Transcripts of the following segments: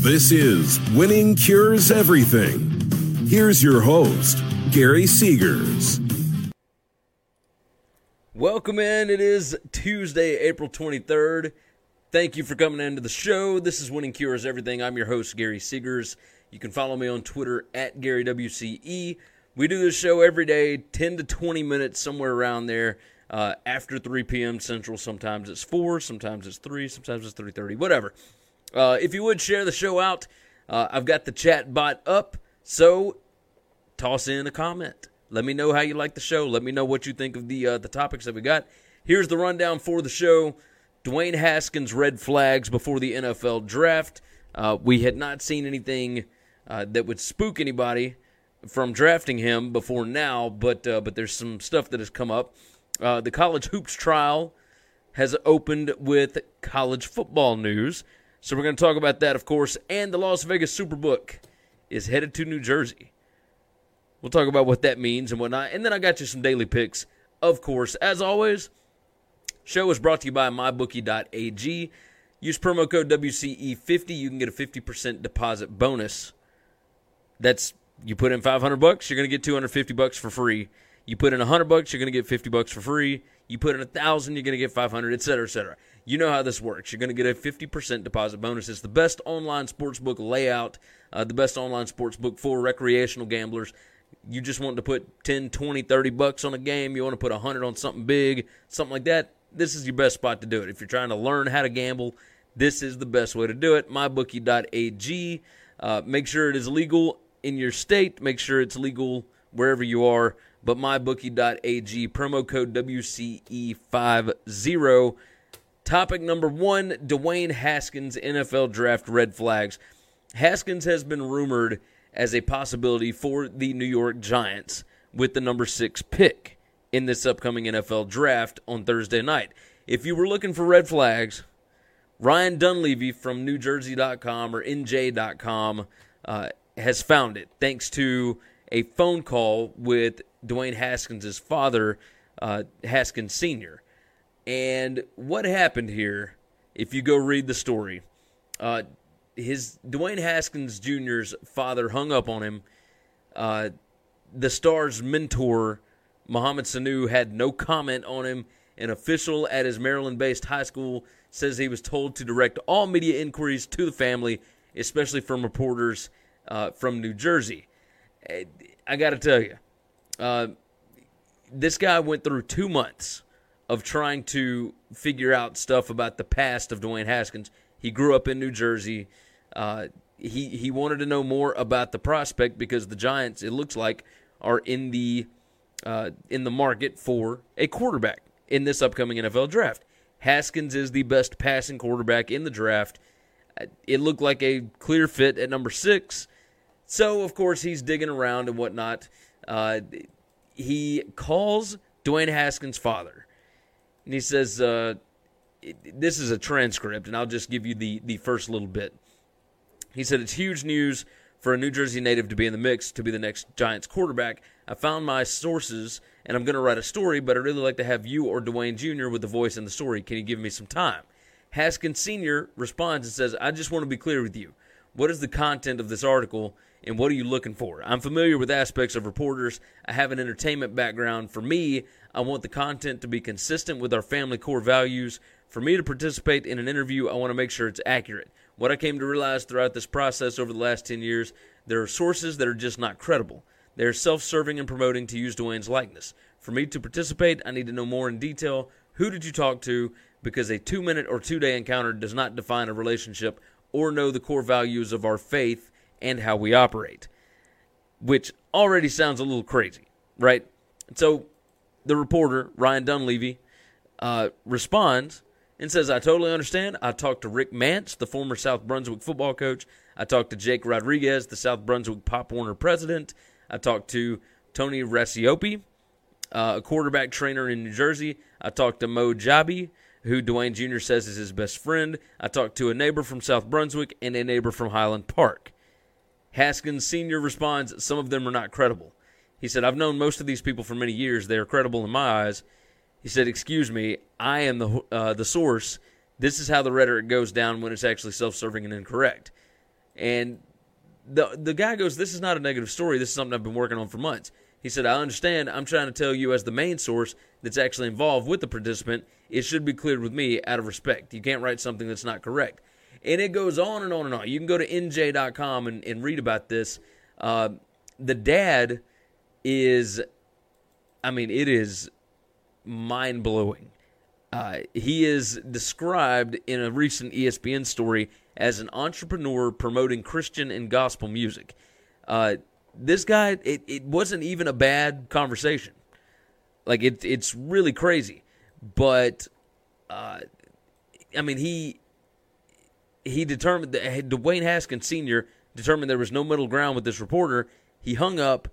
This is Winning Cures Everything. Here's your host, Gary Seegers. Welcome in. It is Tuesday, April 23rd. Thank you for coming into the show. This is Winning Cures Everything. I'm your host, Gary Seegers. You can follow me on Twitter at GaryWCE. We do this show every day, 10 to 20 minutes, somewhere around there. Uh, after 3 p.m. Central, sometimes it's 4, sometimes it's 3, sometimes it's 3.30, whatever. Uh, if you would share the show out, uh, I've got the chat bot up, so toss in a comment. Let me know how you like the show. Let me know what you think of the uh, the topics that we got. Here's the rundown for the show. Dwayne Haskins red flags before the NFL draft. Uh, we had not seen anything uh, that would spook anybody from drafting him before now, but uh, but there's some stuff that has come up. The college hoops trial has opened with college football news, so we're going to talk about that, of course. And the Las Vegas Superbook is headed to New Jersey. We'll talk about what that means and whatnot. And then I got you some daily picks, of course. As always, show is brought to you by mybookie.ag. Use promo code WCE50. You can get a 50% deposit bonus. That's you put in 500 bucks, you're going to get 250 bucks for free. You put in a 100 bucks, you're going to get 50 bucks for free. You put in a 1000, you're going to get 500, et cetera, et cetera. You know how this works. You're going to get a 50% deposit bonus. It's the best online sportsbook layout, uh, the best online sportsbook for recreational gamblers you just want to put 10, 20, 30 bucks on a game, you want to put 100 on something big, something like that, this is your best spot to do it. If you're trying to learn how to gamble, this is the best way to do it. MyBookie.ag. Uh, make sure it is legal in your state. Make sure it's legal wherever you are. But MyBookie.ag, promo code WCE50. Topic number one Dwayne Haskins NFL draft red flags. Haskins has been rumored as a possibility for the New York Giants with the number six pick in this upcoming NFL draft on Thursday night. If you were looking for red flags, Ryan Dunleavy from NewJersey.com or NJ.com uh, has found it thanks to a phone call with Dwayne Haskins' father, uh, Haskins Sr. And what happened here, if you go read the story, uh, his Dwayne Haskins Jr.'s father hung up on him. Uh, the star's mentor, Mohamed Sanu, had no comment on him. An official at his Maryland based high school says he was told to direct all media inquiries to the family, especially from reporters uh, from New Jersey. I got to tell you, uh, this guy went through two months of trying to figure out stuff about the past of Dwayne Haskins. He grew up in New Jersey. Uh, he he wanted to know more about the prospect because the Giants, it looks like, are in the uh, in the market for a quarterback in this upcoming NFL draft. Haskins is the best passing quarterback in the draft. Uh, it looked like a clear fit at number six. So, of course, he's digging around and whatnot. Uh, he calls Dwayne Haskins' father, and he says, uh, "This is a transcript, and I'll just give you the the first little bit." He said it's huge news for a New Jersey native to be in the mix to be the next Giants quarterback. I found my sources and I'm going to write a story, but I'd really like to have you or Dwayne Jr. with the voice in the story. Can you give me some time? Haskins Sr. responds and says, I just want to be clear with you. What is the content of this article and what are you looking for? I'm familiar with aspects of reporters. I have an entertainment background. For me, I want the content to be consistent with our family core values. For me to participate in an interview, I want to make sure it's accurate. What I came to realize throughout this process over the last 10 years, there are sources that are just not credible. They are self serving and promoting to use Dwayne's likeness. For me to participate, I need to know more in detail. Who did you talk to? Because a two minute or two day encounter does not define a relationship or know the core values of our faith and how we operate. Which already sounds a little crazy, right? So the reporter, Ryan Dunleavy, uh, responds and says, I totally understand. I talked to Rick Mance, the former South Brunswick football coach. I talked to Jake Rodriguez, the South Brunswick Pop Warner president. I talked to Tony Racioppi, uh, a quarterback trainer in New Jersey. I talked to Mo Jabi, who Dwayne Jr. says is his best friend. I talked to a neighbor from South Brunswick and a neighbor from Highland Park. Haskins Sr. responds, Some of them are not credible. He said, I've known most of these people for many years. They are credible in my eyes. He said, "Excuse me, I am the uh, the source. This is how the rhetoric goes down when it's actually self-serving and incorrect." And the the guy goes, "This is not a negative story. This is something I've been working on for months." He said, "I understand. I'm trying to tell you as the main source that's actually involved with the participant. It should be cleared with me out of respect. You can't write something that's not correct." And it goes on and on and on. You can go to nj.com and, and read about this. Uh, the dad is, I mean, it is mind blowing. Uh, he is described in a recent ESPN story as an entrepreneur promoting Christian and gospel music. Uh, this guy, it, it wasn't even a bad conversation. Like it, it's really crazy, but uh, I mean he he determined that Dwayne Haskins Sr. determined there was no middle ground with this reporter. He hung up,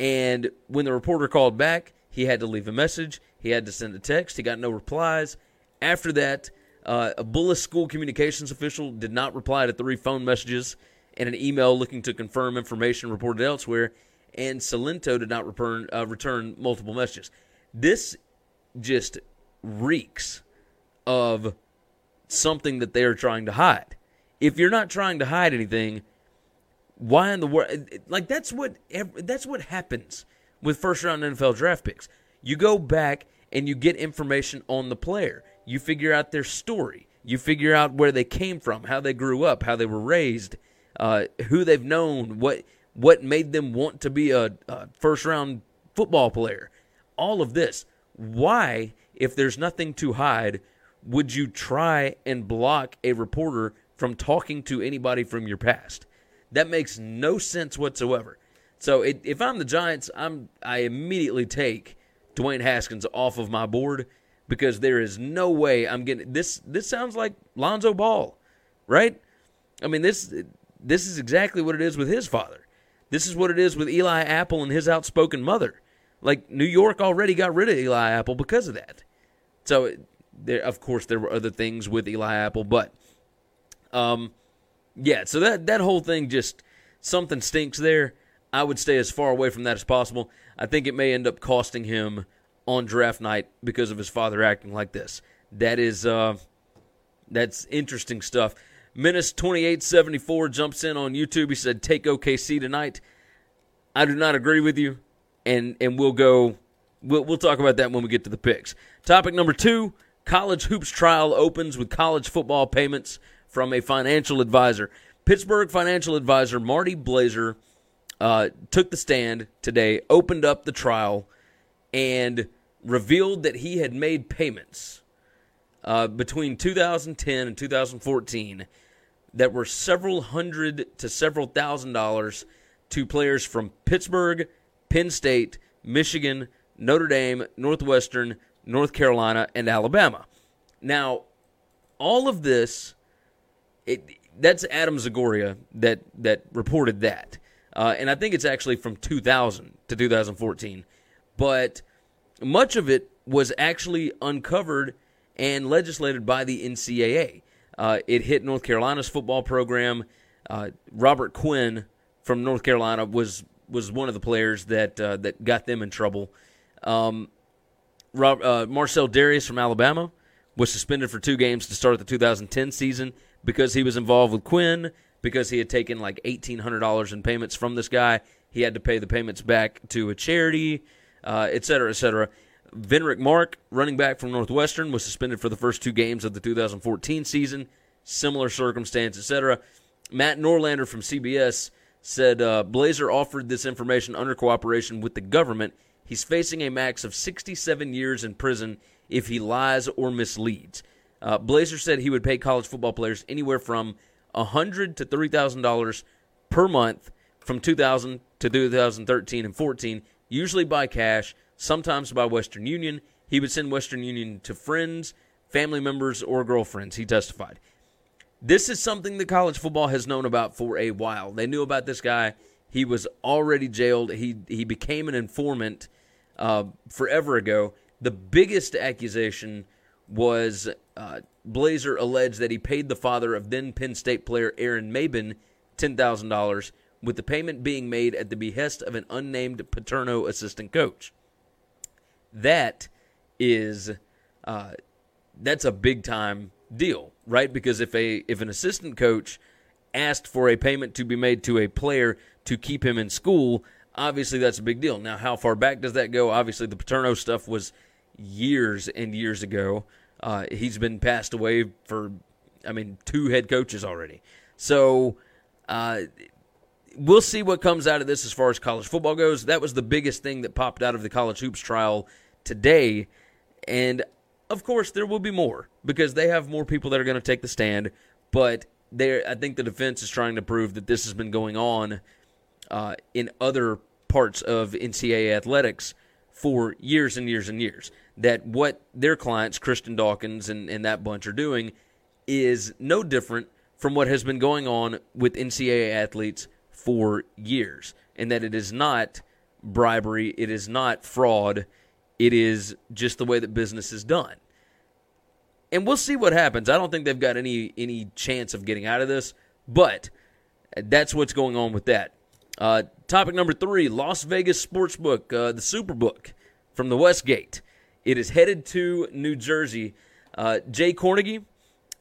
and when the reporter called back, he had to leave a message. He had to send a text. He got no replies. After that, uh, a Bullis school communications official did not reply to three phone messages and an email looking to confirm information reported elsewhere. And Salento did not return, uh, return multiple messages. This just reeks of something that they are trying to hide. If you're not trying to hide anything, why in the world? Like that's what that's what happens with first round NFL draft picks. You go back and you get information on the player. You figure out their story. You figure out where they came from, how they grew up, how they were raised, uh, who they've known, what what made them want to be a, a first round football player. All of this. Why, if there's nothing to hide, would you try and block a reporter from talking to anybody from your past? That makes no sense whatsoever. So it, if I'm the Giants, I'm I immediately take Dwayne Haskins off of my board because there is no way I'm getting this. This sounds like Lonzo Ball, right? I mean this this is exactly what it is with his father. This is what it is with Eli Apple and his outspoken mother. Like New York already got rid of Eli Apple because of that. So there, of course, there were other things with Eli Apple, but um, yeah. So that that whole thing just something stinks there. I would stay as far away from that as possible. I think it may end up costing him on draft night because of his father acting like this. That is uh, that's interesting stuff. Menace twenty eight seventy four jumps in on YouTube. He said, "Take OKC tonight." I do not agree with you, and and we'll go. We'll we'll talk about that when we get to the picks. Topic number two: College hoops trial opens with college football payments from a financial advisor. Pittsburgh financial advisor Marty Blazer uh, took the stand today, opened up the trial, and revealed that he had made payments uh, between 2010 and 2014 that were several hundred to several thousand dollars to players from Pittsburgh, Penn State, Michigan, Notre Dame, Northwestern, North Carolina, and Alabama. Now, all of this, it, that's Adam Zagoria that that reported that. Uh, and I think it's actually from 2000 to 2014. But much of it was actually uncovered and legislated by the NCAA. Uh, it hit North Carolina's football program. Uh, Robert Quinn from North Carolina was was one of the players that uh, that got them in trouble. Um, Uh, Marcell Dareus from Alabama was suspended for two games to start the 2010 season because he was involved with Quinn because he had taken like $1,800 in payments from this guy. He had to pay the payments back to a charity, uh, et cetera, et cetera. Venric Mark, running back from Northwestern, was suspended for the first two games of the 2014 season. Similar circumstance, etc. Matt Norlander from CBS said uh, Blazer offered this information under cooperation with the government. He's facing a max of 67 years in prison if he lies or misleads. Uh, Blazer said he would pay college football players anywhere from 100 to three thousand dollars per month from 2000 to 2013 and 14, usually by cash, sometimes by Western Union. He would send Western Union to friends, family members, or girlfriends, he testified. This is something that college football has known about for a while. They knew about this guy. He was already jailed. He he became an informant uh, forever ago. The biggest accusation was uh, Blazer alleged that he paid the father of then Penn State player Aaron Maybin $10,000, with the payment being made at the behest of an unnamed Paterno assistant coach. That is, uh, that's a big time deal, right? Because if a if an assistant coach asked for a payment to be made to a player to keep him in school, obviously that's a big deal. Now, how far back does that go? Obviously, the Paterno stuff was years and years ago. Uh, he's been passed away for, I mean, two head coaches already. So uh, we'll see what comes out of this as far as college football goes. That was the biggest thing that popped out of the college hoops trial today. And of course, there will be more because they have more people that are going to take the stand. But I think the defense is trying to prove that this has been going on uh, in other parts of NCAA athletics for years and years and years. That what their clients, Christian Dawkins and, and that bunch, are doing is no different from what has been going on with NCAA athletes for years, and that it is not bribery, it is not fraud, it is just the way that business is done. And we'll see what happens. I don't think they've got any any chance of getting out of this, but that's what's going on with that. Uh, topic number three: Las Vegas Sportsbook, uh, the Superbook from the Westgate. It is headed to New Jersey. Uh, Jay Kornegay,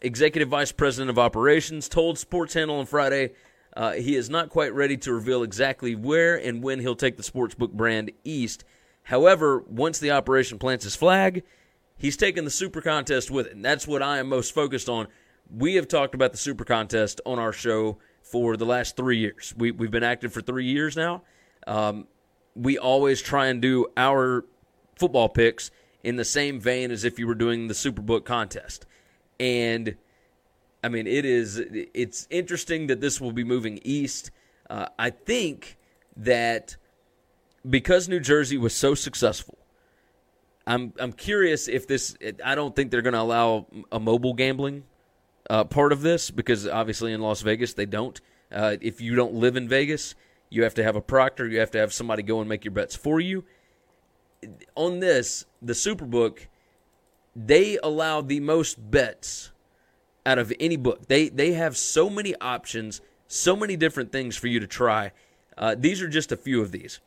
executive vice president of operations, told Sports Handle on Friday uh, he is not quite ready to reveal exactly where and when he'll take the sportsbook brand east. However, once the operation plants his flag, he's taking the Super Contest with it, and that's what I am most focused on. We have talked about the Super Contest on our show for the last three years. We, we've been active for three years now. Um, we always try and do our football picks in the same vein as if you were doing the Superbook contest. And I mean, it is it's interesting that this will be moving east. Uh, I think that because New Jersey was so successful, I'm I'm curious if this. I don't think they're going to allow a mobile gambling uh, part of this because obviously in Las Vegas they don't. Uh, if you don't live in Vegas, you have to have a proctor. You have to have somebody go and make your bets for you. On this, the Superbook, they allow the most bets out of any book. They they have so many options, so many different things for you to try. Uh, these are just a few of these.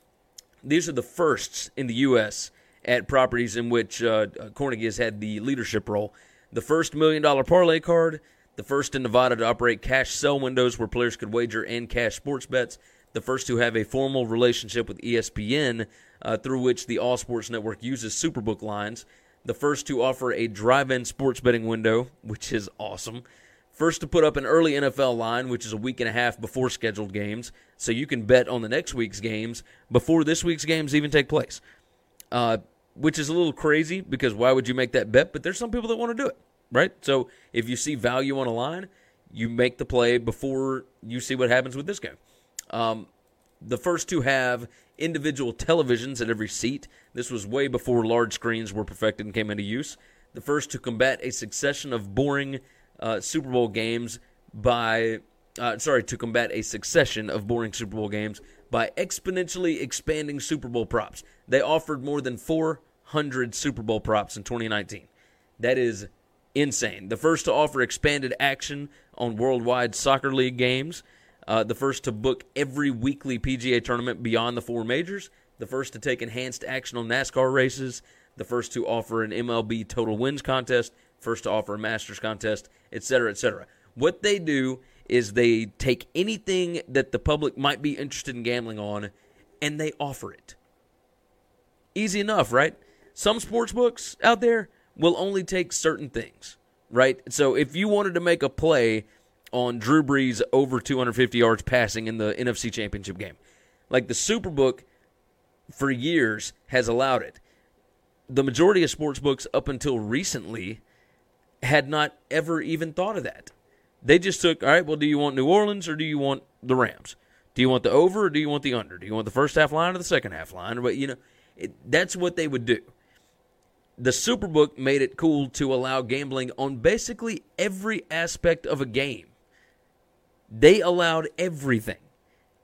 These are the firsts in the U.S. at properties in which uh, Kornegay has had the leadership role. The first million dollar parlay card, the first in Nevada to operate cash sell windows where players could wager and cash sports bets, the first to have a formal relationship with ESPN uh, through which the All Sports Network uses Superbook lines, the first to offer a drive in sports betting window, which is awesome. First to put up an early NFL line, which is a week and a half before scheduled games, so you can bet on the next week's games before this week's games even take place. Uh, which is a little crazy because why would you make that bet? But there's some people that want to do it, right? So if you see value on a line, you make the play before you see what happens with this game. Um, the first to have individual televisions at every seat. This was way before large screens were perfected and came into use. The first to combat a succession of boring uh, Super Bowl games by, uh, sorry, to combat a succession of boring Super Bowl games by exponentially expanding Super Bowl props. They offered more than 400 Super Bowl props in 2019. That is insane. The first to offer expanded action on worldwide soccer league games. Uh, the first to book every weekly PGA tournament beyond the four majors. The first to take enhanced action on NASCAR races. The first to offer an MLB total wins contest. First to offer a Masters contest, etc., etc. What they do is they take anything that the public might be interested in gambling on and they offer it. Easy enough, right? Some sports books out there will only take certain things, right? So if you wanted to make a play on Drew Brees over 250 yards passing in the NFC Championship game. Like the Superbook for years has allowed it. The majority of sports books up until recently had not ever even thought of that. They just took, all right, well, do you want New Orleans or do you want the Rams? Do you want the over or do you want the under? Do you want the first half line or the second half line? But you know, It, that's what they would do. The Superbook made it cool to allow gambling on basically every aspect of a game. They allowed everything.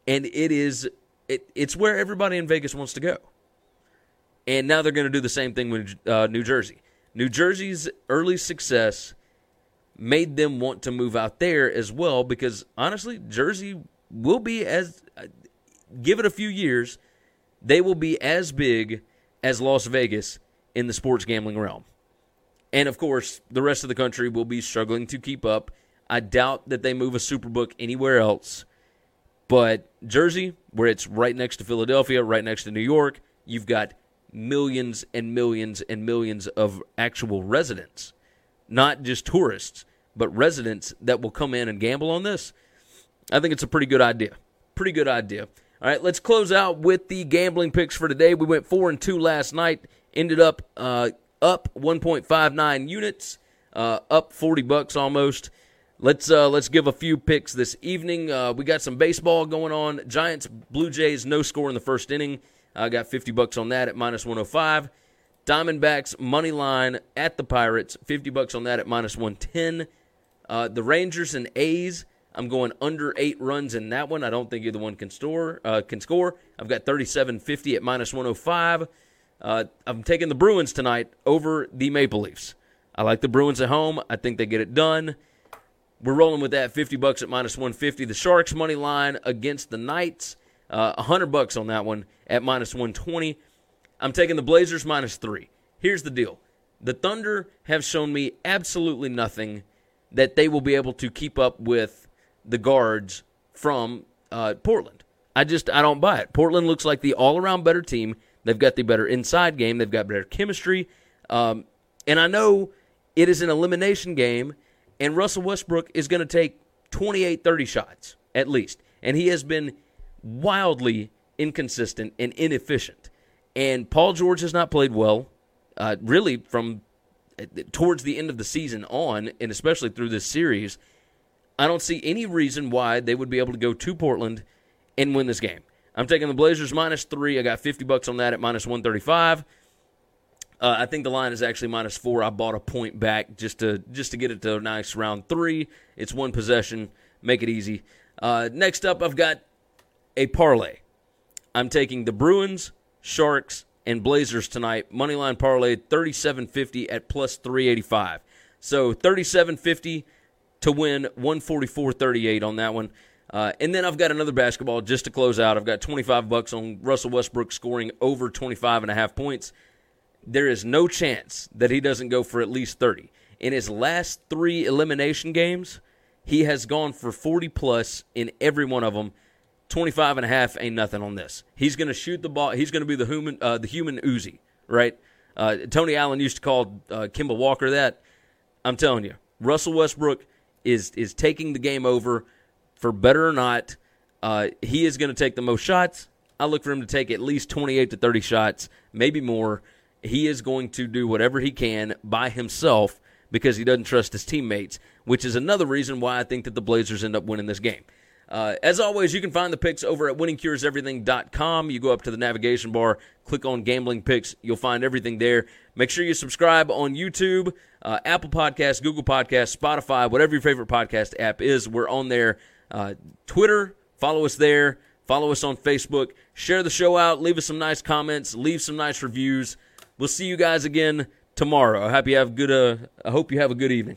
And it is it, it's where everybody in Vegas wants to go. And now they're going to do the same thing with uh, New Jersey. New Jersey's early success made them want to move out there as well because honestly, Jersey will be as uh, give it a few years, they will be as big as Las Vegas in the sports gambling realm. And of course, the rest of the country will be struggling to keep up. I doubt that they move a Superbook anywhere else. But Jersey, where it's right next to Philadelphia, right next to New York, you've got millions and millions and millions of actual residents, not just tourists, but residents that will come in and gamble on this. I think it's a pretty good idea. Pretty good idea. All right, let's close out with the gambling picks for today. We went four and two last night. Ended up uh, up 1.59 units, uh, up 40 bucks almost. Let's uh, let's give a few picks this evening. Uh, we got some baseball going on. Giants, Blue Jays, no score in the first inning. I got 50 bucks on that at minus 105. Diamondbacks money line at the Pirates, 50 bucks on that at minus 110. Uh, the Rangers and A's, I'm going under eight runs in that one. I don't think either one can store uh, can score. I've got 37.50 at minus 105. Uh, I'm taking the Bruins tonight over the Maple Leafs. I like the Bruins at home. I think they get it done. We're rolling with that 50 bucks at minus 150. The Sharks money line against the Knights, uh, 100 bucks on that one at minus 120. I'm taking the Blazers minus three. Here's the deal the Thunder have shown me absolutely nothing that they will be able to keep up with the guards from uh, Portland. I just I don't buy it. Portland looks like the all around better team. They've got the better inside game. They've got better chemistry. Um, and I know it is an elimination game, and Russell Westbrook is going to take 28, 30 shots at least. And he has been wildly inconsistent and inefficient. And Paul George has not played well, uh, really, from uh, towards the end of the season on, and especially through this series. I don't see any reason why they would be able to go to Portland and win this game. I'm taking the Blazers minus three. I got 50 bucks on that at minus 135. Uh, I think the line is actually minus four. I bought a point back just to just to get it to a nice round three. It's one possession. Make it easy. Uh, next up, I've got a parlay. I'm taking the Bruins, Sharks, and Blazers tonight. Moneyline parlay 37.50 at plus 385. So 37.50 to win 144.38 on that one. Uh, and then I've got another basketball just to close out. I've got 25 bucks on Russell Westbrook scoring over 25 and a half points. There is no chance that he doesn't go for at least 30. In his last three elimination games, he has gone for 40 plus in every one of them. 25 and a half ain't nothing on this. He's going to shoot the ball. He's going to be the human, uh, the human Uzi, right? Uh, Tony Allen used to call uh, Kemba Walker that. I'm telling you, Russell Westbrook is is taking the game over for better or not. Uh, he is going to take the most shots. I look for him to take at least 28 to 30 shots, maybe more. He is going to do whatever he can by himself because he doesn't trust his teammates, which is another reason why I think that the Blazers end up winning this game. Uh, as always, you can find the picks over at winningcureseverything.com. You go up to the navigation bar, click on gambling picks. You'll find everything there. Make sure you subscribe on YouTube, uh, Apple Podcasts, Google Podcasts, Spotify, whatever your favorite podcast app is. We're on there. Uh, Twitter, follow us there. Follow us on Facebook. Share the show out. Leave us some nice comments. Leave some nice reviews. We'll see you guys again tomorrow. I hope you have good. Uh, I hope you have a good evening.